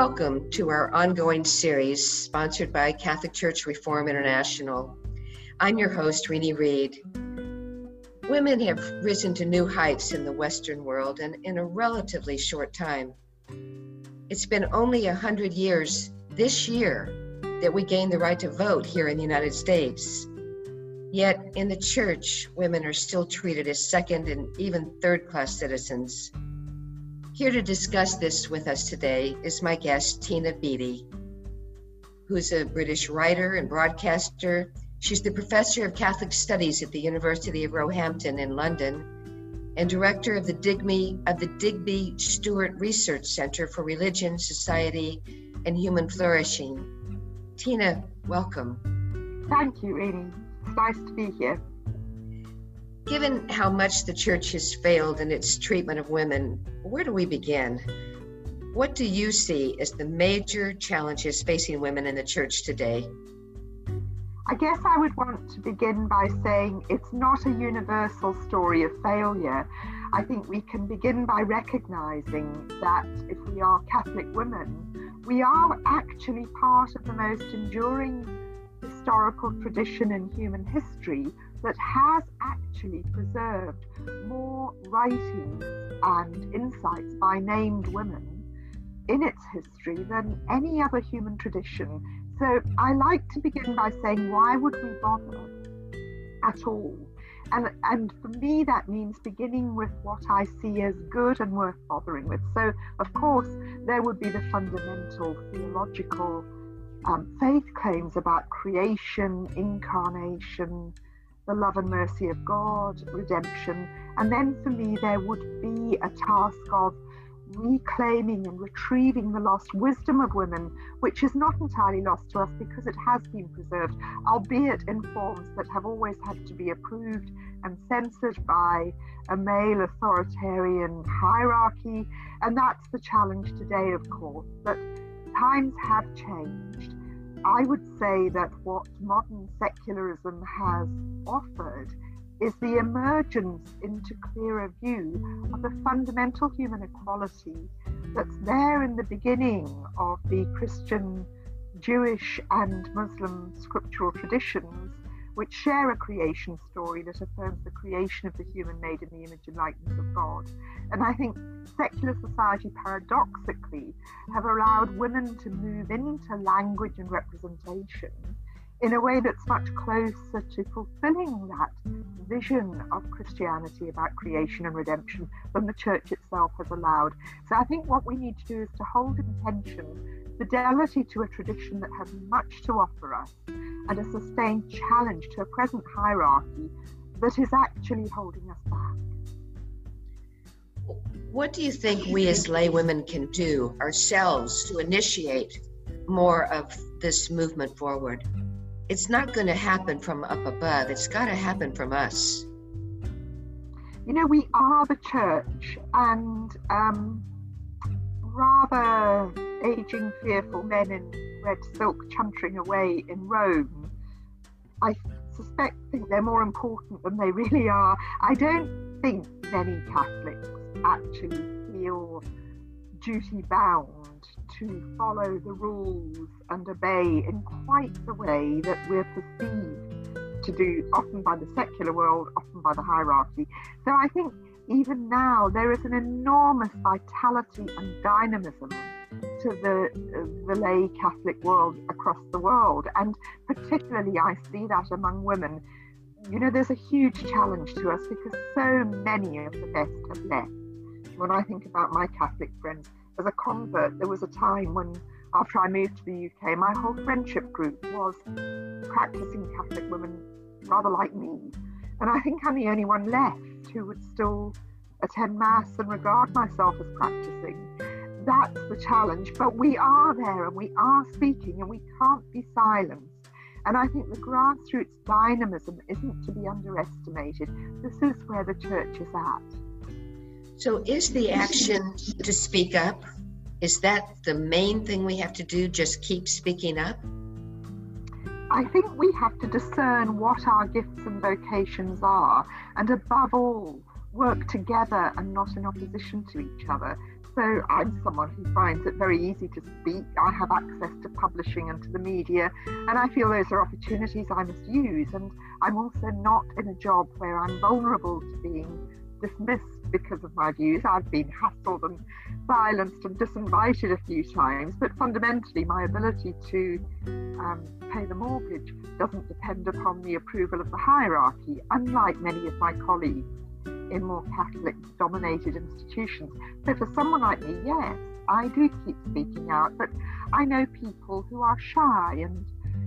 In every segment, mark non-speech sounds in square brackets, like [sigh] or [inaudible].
Welcome to our ongoing series sponsored by Catholic Church Reform International. I'm your host, Renee Reed. Women have risen to new heights in the Western world and in a relatively short time. It's been only a hundred years this year that we gained the right to vote here in the United States. Yet in the church, women are still treated as second and even third class citizens. Here to discuss this with us today is my guest, Tina Beattie, who's a British writer and broadcaster. She's the professor of Catholic Studies at the University of Roehampton in London and director of the Digby, of the Digby Stuart Research Center for Religion, Society, and Human Flourishing. Tina, welcome. Thank you, Amy. It's nice to be here. Given how much the church has failed in its treatment of women, where do we begin? What do you see as the major challenges facing women in the church today? I guess I would want to begin by saying it's not a universal story of failure. I think we can begin by recognizing that if we are Catholic women, we are actually part of the most enduring historical tradition in human history that has actually preserved more writings and insights by named women in its history than any other human tradition. So I like to begin by saying, why would we bother at all? And, and for me, that means beginning with what I see as good and worth bothering with. So, of course, there would be the fundamental theological um, faith claims about creation, incarnation, the love and mercy of God, redemption. And then for me, there would be a task of reclaiming and retrieving the lost wisdom of women, which is not entirely lost to us because it has been preserved, albeit in forms that have always had to be approved and censored by a male authoritarian hierarchy. And that's the challenge today, of course, that times have changed. I would say that what modern secularism has offered is the emergence into clearer view of the fundamental human equality that's there in the beginning of the Christian, Jewish, and Muslim scriptural traditions which share a creation story that affirms the creation of the human made in the image and likeness of God. And I think secular society paradoxically have allowed women to move into language and representation in a way that's much closer to fulfilling that vision of Christianity about creation and redemption than the church itself has allowed. So I think what we need to do is to hold in tension fidelity to a tradition that has much to offer us and a sustained challenge to a present hierarchy that is actually holding us back. What do you think we as laywomen can do ourselves to initiate more of this movement forward? It's not going to happen from up above, it's got to happen from us. You know, we are the church, and um, rather aging, fearful men in red silk chuntering away in Rome, I suspect think they're more important than they really are. I don't think many Catholics actually feel duty bound to follow the rules and obey in quite the way that we're perceived to do, often by the secular world, often by the hierarchy. So I think even now there is an enormous vitality and dynamism to the, the lay Catholic world across the world. And particularly, I see that among women. You know, there's a huge challenge to us because so many of the best have left. When I think about my Catholic friends, as a convert, there was a time when, after I moved to the UK, my whole friendship group was practicing Catholic women rather like me. And I think I'm the only one left who would still attend Mass and regard myself as practicing that's the challenge. But we are there and we are speaking and we can't be silenced. And I think the grassroots dynamism isn't to be underestimated. This is where the church is at. So, is the action to speak up? Is that the main thing we have to do? Just keep speaking up? I think we have to discern what our gifts and vocations are, and above all, work together and not in opposition to each other so I'm someone who finds it very easy to speak. I have access to publishing and to the media, and I feel those are opportunities I must use. And I'm also not in a job where I'm vulnerable to being dismissed because of my views. I've been hassled and silenced and disinvited a few times, but fundamentally, my ability to um, pay the mortgage doesn't depend upon the approval of the hierarchy, unlike many of my colleagues in more Catholic dominated institutions. So, for someone like me, yes, I do keep speaking out, but I know people who are shy and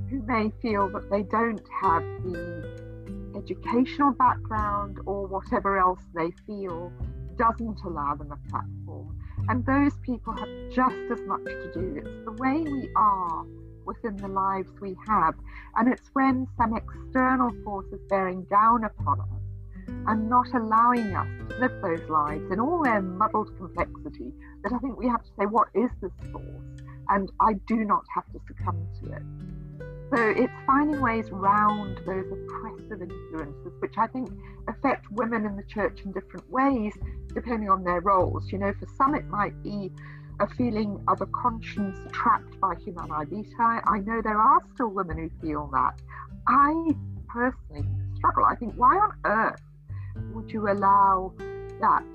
who may feel that they don't have the educational background or whatever else they feel doesn't allow them a platform. And those people have just as much to do. It's the way we are within the lives we have. And it's when some external force is bearing down upon us and not allowing us to live those lives in all their muddled complexity that I think we have to say, what is this force? And I do not have to succumb to it. So it's finding ways round those oppressive influences, which I think affect women in the church in different ways, depending on their roles. You know, for some it might be a feeling of a conscience trapped by Humanae Vitae. I know there are still women who feel that. I personally struggle. I think, why on earth would you allow that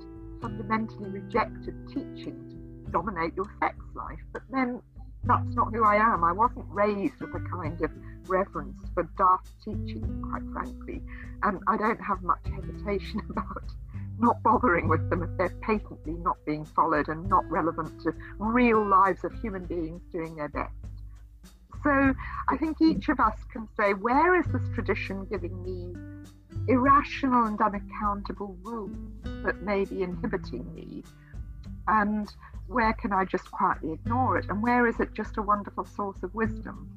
fundamentally rejected teaching to dominate your sex life? But then that's not who I am. I wasn't raised with a kind of reverence for daft teaching, quite frankly, and I don't have much hesitation [laughs] about not bothering with them if they're patently not being followed and not relevant to real lives of human beings doing their best. So I think each of us can say, where is this tradition giving me irrational and unaccountable rules that may be inhibiting me? And where can I just quietly ignore it? And where is it just a wonderful source of wisdom?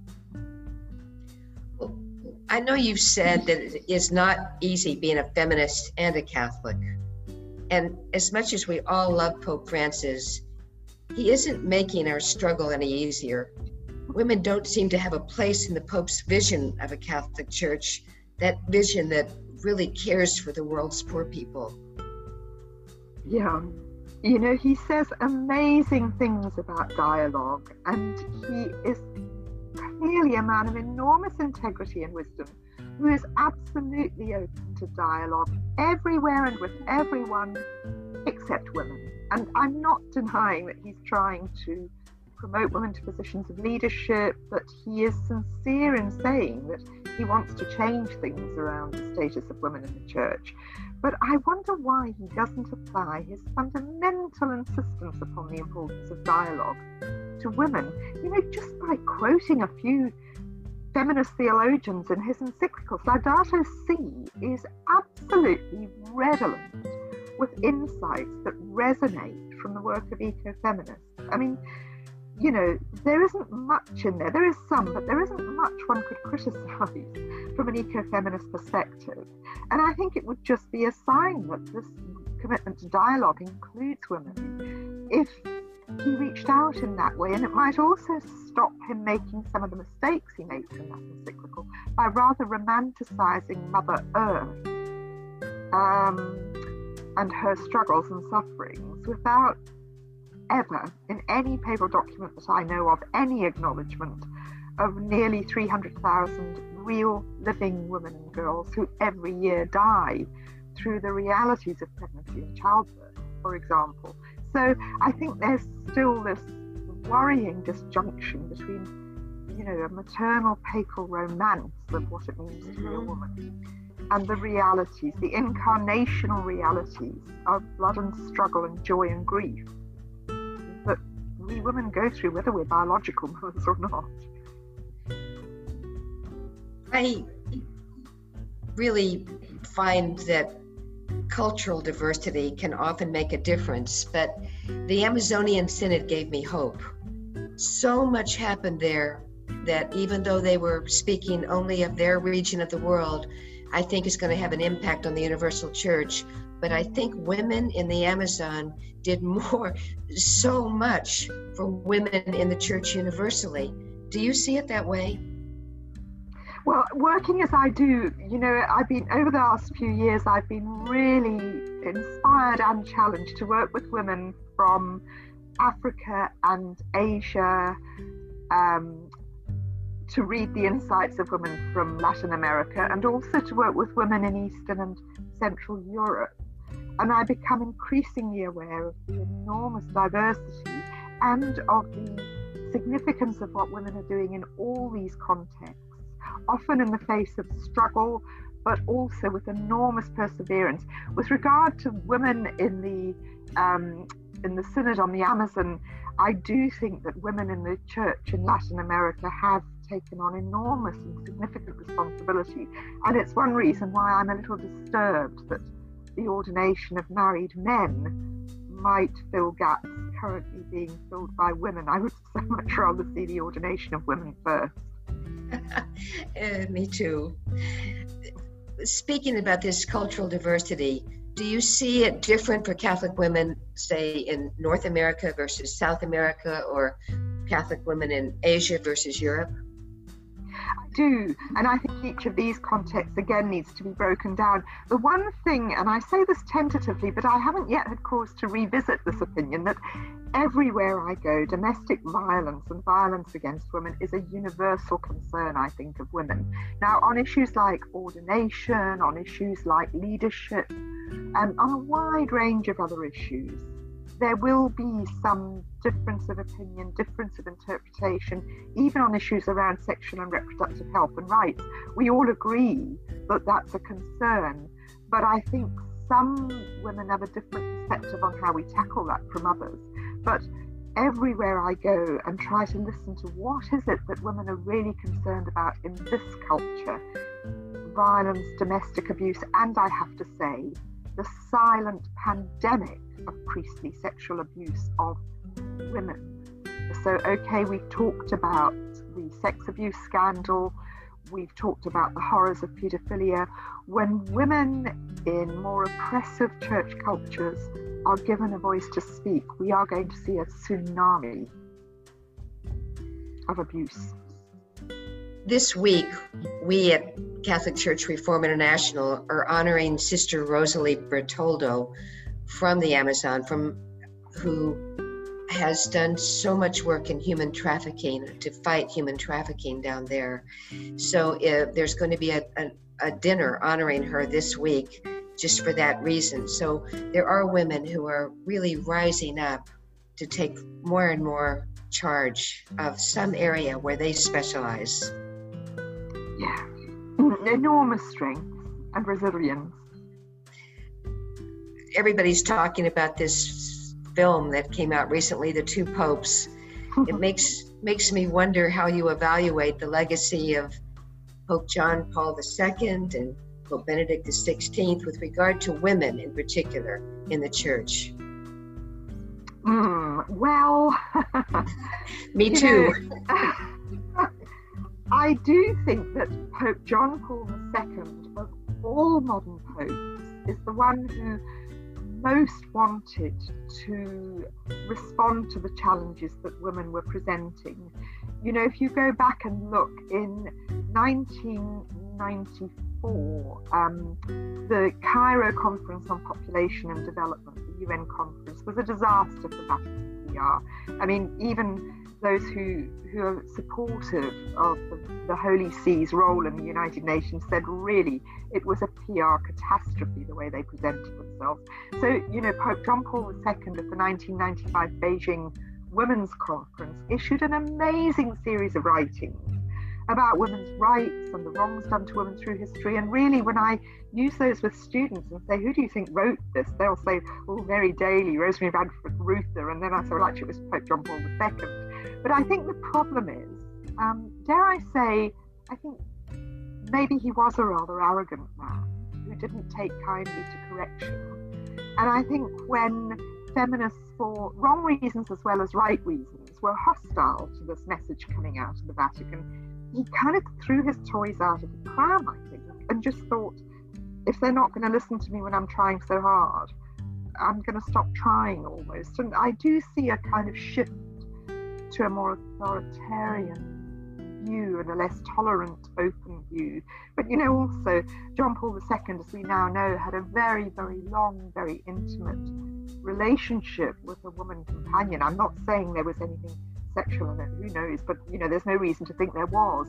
I know you've said that it is not easy being a feminist and a Catholic. And as much as we all love Pope Francis, he isn't making our struggle any easier. Women don't seem to have a place in the Pope's vision of a Catholic Church, that vision that really cares for the world's poor people. Yeah, you know, he says amazing things about dialogue, and he is clearly a man of enormous integrity and wisdom who is absolutely open to dialogue everywhere and with everyone except women. And I'm not denying that he's trying to promote women to positions of leadership, but he is sincere in saying that he wants to change things around the status of women in the church. But I wonder why he doesn't apply his fundamental insistence upon the importance of dialogue to women, you know, just by quoting a few feminist theologians in his encyclical. Laudato Si is absolutely redolent with insights that resonate from the work of ecofeminists. I mean, you know, there isn't much in there. There is some, but there isn't much one could criticise from an ecofeminist perspective. And I think it would just be a sign that this commitment to dialogue includes women. If he reached out in that way, and it might also stop him making some of the mistakes he makes in that encyclical by rather romanticizing Mother Earth um, and her struggles and sufferings without ever, in any papal document that I know of, any acknowledgement of nearly 300,000 real living women and girls who every year die through the realities of pregnancy and childbirth, for example. So I think there's still this worrying disjunction between, you know, a maternal papal romance of what it means to be a mm-hmm. woman and the realities, the incarnational realities of blood and struggle and joy and grief that we women go through, whether we're biological [laughs] mothers or not. I really find that cultural diversity can often make a difference, but the Amazonian Synod gave me hope. So much happened there that even though they were speaking only of their region of the world, I think is going to have an impact on the Universal Church. But I think women in the Amazon did more, so much for women in the church universally. Do you see it that way? Well, working as I do, you know, I've been over the last few years, I've been really inspired and challenged to work with women from Africa and Asia, um, to read the insights of women from Latin America, and also to work with women in Eastern and Central Europe. And I become increasingly aware of the enormous diversity and of the significance of what women are doing in all these contexts, often in the face of struggle, but also with enormous perseverance. With regard to women in the um, in the synod on the Amazon, I do think that women in the church in Latin America have taken on enormous and significant responsibility, and it's one reason why I'm a little disturbed that the ordination of married men might fill gaps currently being filled by women. I would so much rather see the ordination of women first. [laughs] uh, me too. Speaking about this cultural diversity, do you see it different for Catholic women, say in North America versus South America, or Catholic women in Asia versus Europe? Do. And I think each of these contexts again needs to be broken down. The one thing, and I say this tentatively, but I haven't yet had cause to revisit this opinion, that everywhere I go, domestic violence and violence against women is a universal concern, I think, of women. Now, on issues like ordination, on issues like leadership, and on a wide range of other issues, there will be some difference of opinion, difference of interpretation, even on issues around sexual and reproductive health and rights. We all agree that that's a concern, but I think some women have a different perspective on how we tackle that from others. But everywhere I go and try to listen to what is it that women are really concerned about in this culture violence, domestic abuse, and I have to say, the silent pandemic of priestly sexual abuse of women. So, okay, we've talked about the sex abuse scandal, we've talked about the horrors of paedophilia. When women in more oppressive church cultures are given a voice to speak, we are going to see a tsunami of abuse. This week, we at Catholic Church Reform International are honoring Sister Rosalie Bertoldo from the Amazon, from who has done so much work in human trafficking to fight human trafficking down there. So uh, there's going to be a, a, a dinner honoring her this week just for that reason. So there are women who are really rising up to take more and more charge of some area where they specialize. Yeah, enormous strength and resilience everybody's talking about this film that came out recently, The Two Popes. it [laughs] makes makes me wonder how you evaluate the legacy of Pope John Paul II and Pope Benedict XVI with regard to women in particular in the church. Mm, well, [laughs] me [laughs] too. Know, I do think that Pope John Paul II, of all modern popes, is the one who most wanted to respond to the challenges that women were presenting. You know, if you go back and look in 1994, um, the Cairo Conference on Population and Development, the UN conference, was a disaster for PR. I mean, even those who, who are supportive of the, the, Holy See's role in the United Nations said really it was a PR catastrophe the way they presented themselves. So, you know, Pope John Paul II at the 1995 Beijing Women's Conference issued an amazing series of writings about women's rights and the wrongs done to women through history. And really, when I use those with students and say, Who do you think wrote this? They'll say, Oh, Mary Daly, Rosemary Radford Ruether. And then I say, Well, actually, it was Pope John Paul II. But I think the problem is, um, dare I say, I think maybe he was a rather arrogant man who didn't take kindly to correction. And I think when feminists, for wrong reasons as well as right reasons, were hostile to this message coming out of the Vatican, he kind of threw his toys out of the pram, I think, and just thought, if they're not going to listen to me when I'm trying so hard, I'm going to stop trying almost. And I do see a kind of shift to a more authoritarian view and a less tolerant, open view. But you know, also, John Paul II, as we now know, had a very, very long, very intimate relationship with a woman companion. I'm not saying there was anything sexual in it, who knows, but you know, there's no reason to think there was.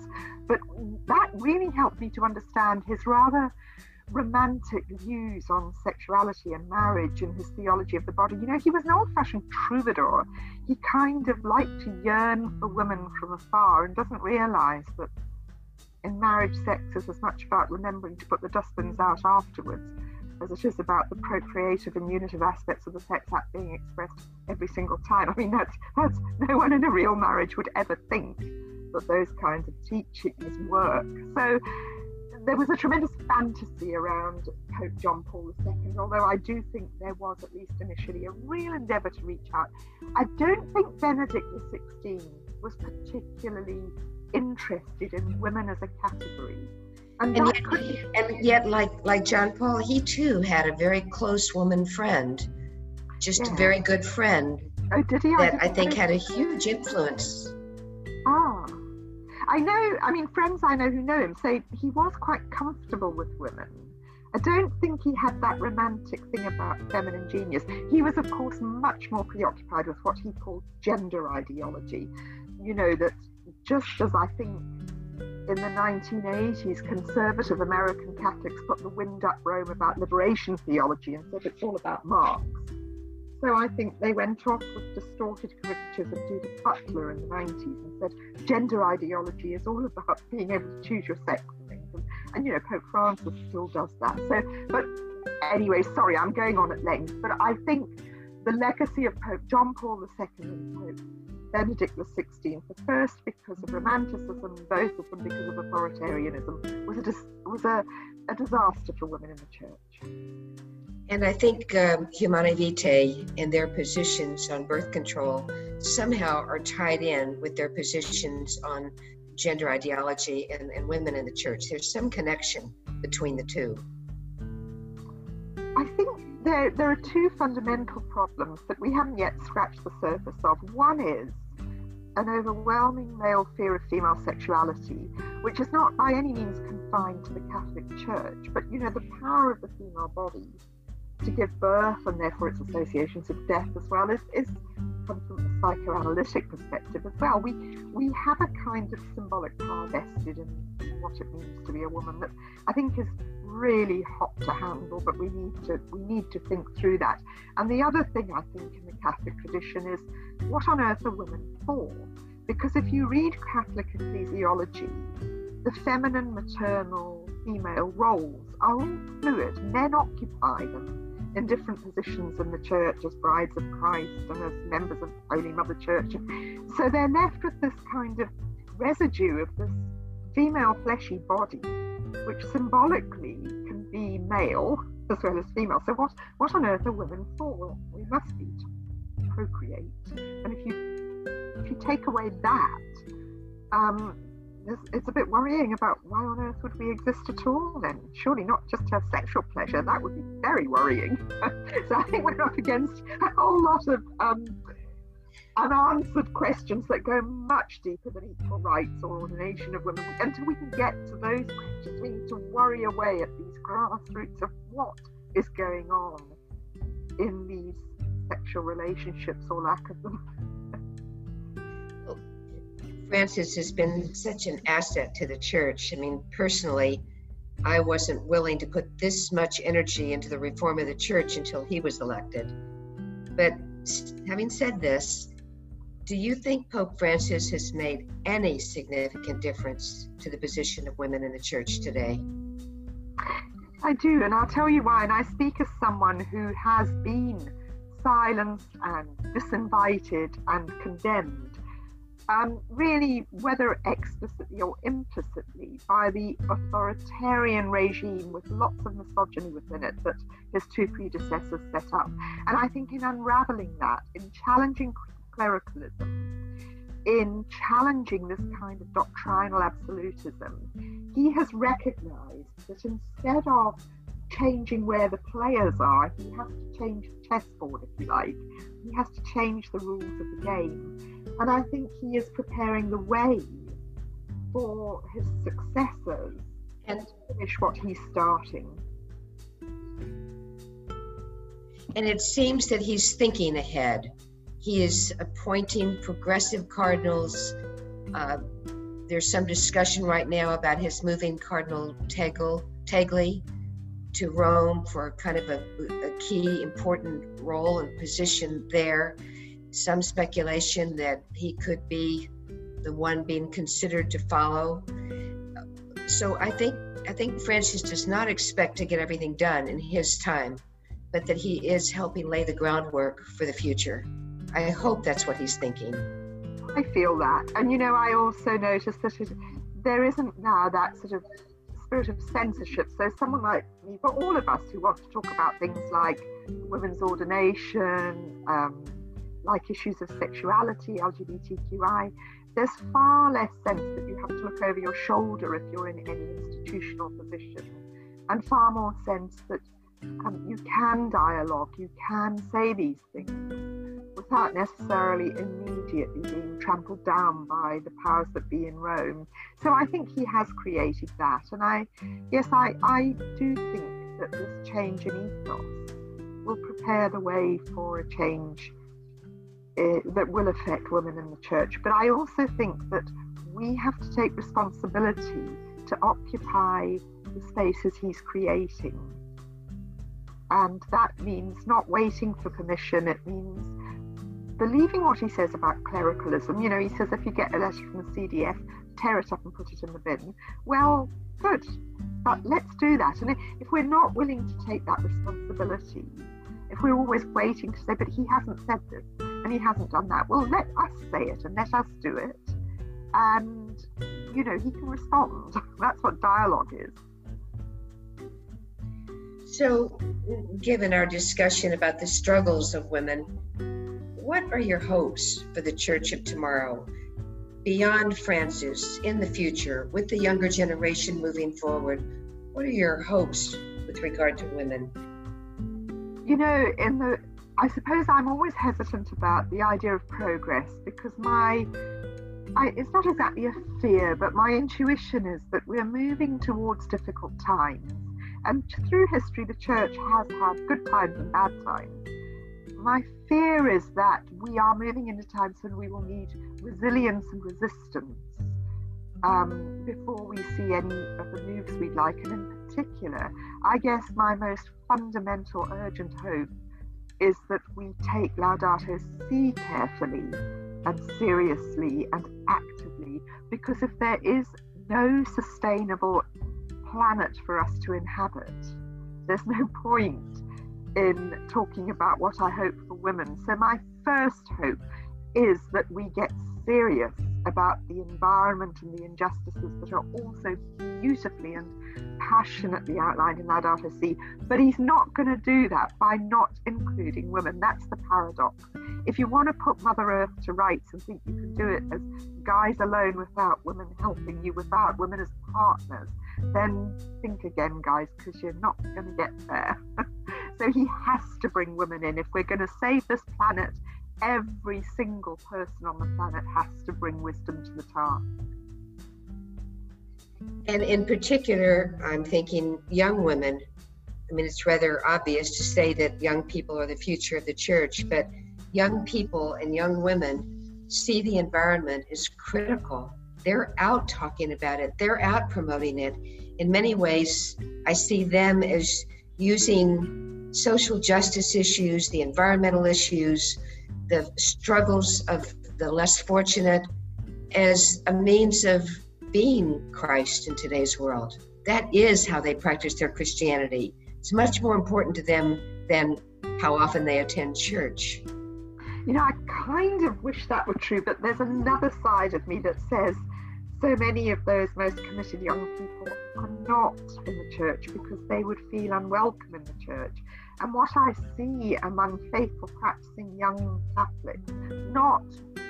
But that really helped me to understand his rather romantic views on sexuality and marriage and his theology of the body. You know, he was an old fashioned troubadour. He kind of liked to yearn for women from afar and doesn't realize that in marriage, sex is as much about remembering to put the dustbins out afterwards as it is about the procreative and unitive aspects of the sex act being expressed every single time. I mean, that's, that's no one in a real marriage would ever think that those kinds of teachings work. So there was a tremendous fantasy around Pope John Paul II, although I do think there was, at least initially, a real endeavour to reach out. I don't think Benedict XVI was particularly interested in women as a category. And, and yet, and yet, like like John Paul, he too had a very close woman friend, just yeah. a very good friend. Oh, did he? That I think had a huge influence. I know, I mean, friends I know who know him say he was quite comfortable with women. I don't think he had that romantic thing about feminine genius. He was, of course, much more preoccupied with what he called gender ideology. You know, that just as I think in the 1980s, conservative American Catholics put the wind up Rome about liberation theology and said it's all about Marx. So I think they went off with distorted caricatures of Judith Butler in the 90s and said gender ideology is all about being able to choose your sex and things. And, and you know, Pope Francis still does that. So, but anyway, sorry, I'm going on at length. But I think the legacy of Pope John Paul II and Pope Benedict XVI, the first because of romanticism, both of them because of authoritarianism, was a, dis- was a, a disaster for women in the church. And I think um, Humanae Vitae and their positions on birth control somehow are tied in with their positions on gender ideology and, and women in the church. There's some connection between the two. I think there, there are two fundamental problems that we haven't yet scratched the surface of. One is an overwhelming male fear of female sexuality, which is not by any means confined to the Catholic Church, but you know, the power of the female body to give birth and therefore its associations with death as well is, is comes from a psychoanalytic perspective as well. We we have a kind of symbolic power vested in what it means to be a woman that I think is really hot to handle, but we need to we need to think through that. And the other thing I think in the Catholic tradition is what on earth are women for? Because if you read Catholic ecclesiology, the feminine, maternal, female roles are all fluid. Men occupy them in different positions in the church as brides of Christ and as members of Holy Mother Church. So they're left with this kind of residue of this female fleshy body, which symbolically can be male as well as female. So what, what on earth are women for? We must be to procreate. And if you if you take away that, um, it's a bit worrying about why on earth would we exist at all then? Surely not just to have sexual pleasure. That would be very worrying. [laughs] so I think we're up against a whole lot of um, unanswered questions that go much deeper than equal rights or ordination of women. Until we can get to those questions, we need to worry away at these grassroots of what is going on in these sexual relationships or lack of them. Francis has been such an asset to the church. I mean, personally, I wasn't willing to put this much energy into the reform of the church until he was elected. But having said this, do you think Pope Francis has made any significant difference to the position of women in the church today? I do, and I'll tell you why. And I speak as someone who has been silenced and disinvited and condemned um, really, whether explicitly or implicitly, by the authoritarian regime with lots of misogyny within it that his two predecessors set up. And I think in unraveling that, in challenging clericalism, in challenging this kind of doctrinal absolutism, he has recognized that instead of changing where the players are, he has to change the chessboard, if you like. He has to change the rules of the game. And I think he is preparing the way for his successors and to finish what he's starting. And it seems that he's thinking ahead. He is appointing progressive cardinals. Uh, there's some discussion right now about his moving Cardinal Tagle, Tagle to Rome for kind of a, a key important role and position there. Some speculation that he could be the one being considered to follow. So I think I think Francis does not expect to get everything done in his time, but that he is helping lay the groundwork for the future. I hope that's what he's thinking. I feel that. And you know, I also notice that it, there isn't now that sort of spirit of censorship. So, someone like me, but all of us who want to talk about things like women's ordination, um, like issues of sexuality, LGBTQI, there's far less sense that you have to look over your shoulder if you're in any institutional position, and far more sense that um, you can dialogue, you can say these things without necessarily immediately being trampled down by the powers that be in Rome. So I think he has created that. And I, yes, I, I do think that this change in ethos will prepare the way for a change uh, that will affect women in the church. But I also think that we have to take responsibility to occupy the spaces he's creating. And that means not waiting for permission, it means believing what he says about clericalism. You know, he says if you get a letter from the CDF, tear it up and put it in the bin. Well, good, but let's do that. And if we're not willing to take that responsibility, if we're always waiting to say, but he hasn't said this and he hasn't done that, well, let us say it and let us do it. And, you know, he can respond. [laughs] That's what dialogue is. So, given our discussion about the struggles of women, what are your hopes for the church of tomorrow, beyond Francis, in the future, with the younger generation moving forward? What are your hopes with regard to women? You know, in the I suppose I'm always hesitant about the idea of progress because my I, it's not exactly a fear, but my intuition is that we're moving towards difficult times. And through history, the church has had good times and bad times. My fear is that we are moving into times when we will need resilience and resistance um, before we see any of the moves we'd like. And in particular, I guess my most fundamental, urgent hope is that we take Laudato Si carefully and seriously and actively, because if there is no sustainable planet for us to inhabit, there's no point in talking about what I hope for women. So, my first hope is that we get serious about the environment and the injustices that are also beautifully and passionately outlined in Laudato Si. But he's not going to do that by not including women. That's the paradox. If you want to put Mother Earth to rights and think you can do it as guys alone without women helping you, without women as partners, then think again, guys, because you're not going to get there. [laughs] so he has to bring women in. If we're going to save this planet, every single person on the planet has to bring wisdom to the task. And in particular, I'm thinking young women. I mean, it's rather obvious to say that young people are the future of the church, but young people and young women see the environment as critical they're out talking about it, they're out promoting it. In many ways, I see them as using social justice issues, the environmental issues, the struggles of the less fortunate as a means of being Christ in today's world. That is how they practice their Christianity. It's much more important to them than how often they attend church. You know, I kind of wish that were true, but there's another side of me that says so many of those most committed young people are not in the church because they would feel unwelcome in the church. And what I see among faithful practicing young Catholics, not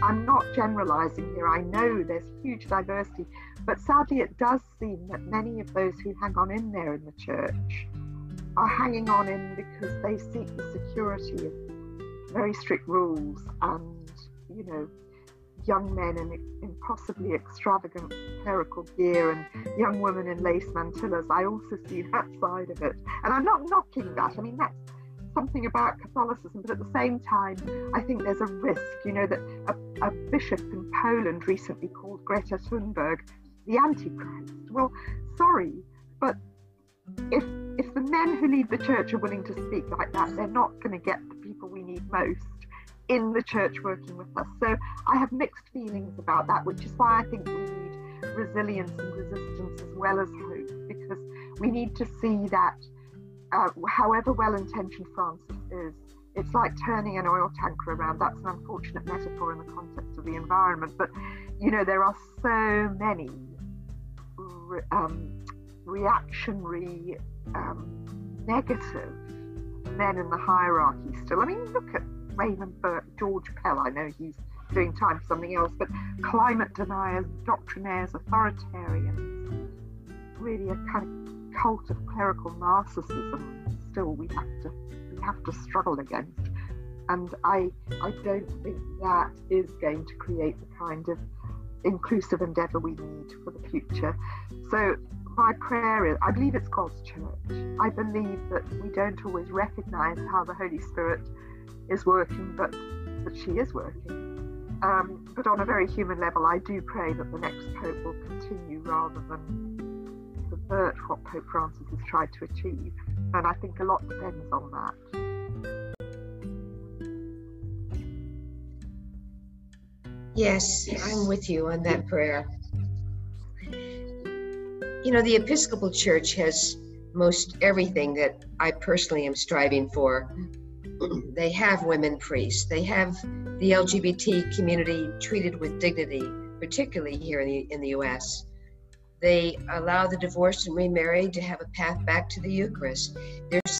I'm not generalizing here, I know there's huge diversity, but sadly it does seem that many of those who hang on in there in the church are hanging on in because they seek the security of very strict rules and, you know, young men in impossibly extravagant clerical gear and young women in lace mantillas. I also see that side of it. And I'm not knocking that. I mean, that's something about Catholicism, but at the same time, I think there's a risk, you know, that a, a bishop in Poland recently called Greta Thunberg the Antichrist. Well, sorry, but if if the men who lead the church are willing to speak like that, they're not going to get the people we need most in the church working with us. So I have mixed feelings about that, which is why I think we need resilience and resistance as well as hope, because we need to see that uh, however well intentioned Francis is, it's like turning an oil tanker around. That's an unfortunate metaphor in the context of the environment, but you know, there are so many re- um, reactionary, um, negative men in the hierarchy still. I mean, look at Raymond Burke, George Pell. I know he's doing time for something else, but climate deniers, doctrinaires, authoritarians, really a kind of cult of clerical narcissism. Still, we have to we have to struggle against, and I I don't think that is going to create the kind of inclusive endeavour we need for the future. So my prayer is I believe it's God's church. I believe that we don't always recognise how the Holy Spirit is working, but that she is working. Um, but on a very human level, I do pray that the next Pope will continue rather than subvert what Pope Francis has tried to achieve. And I think a lot depends on that. Yes, I'm with you on that prayer. You know, the Episcopal Church has most everything that I personally am striving for. They have women priests, they have the LGBT community treated with dignity, particularly here in the, in the US. They allow the divorced and remarried to have a path back to the Eucharist. There's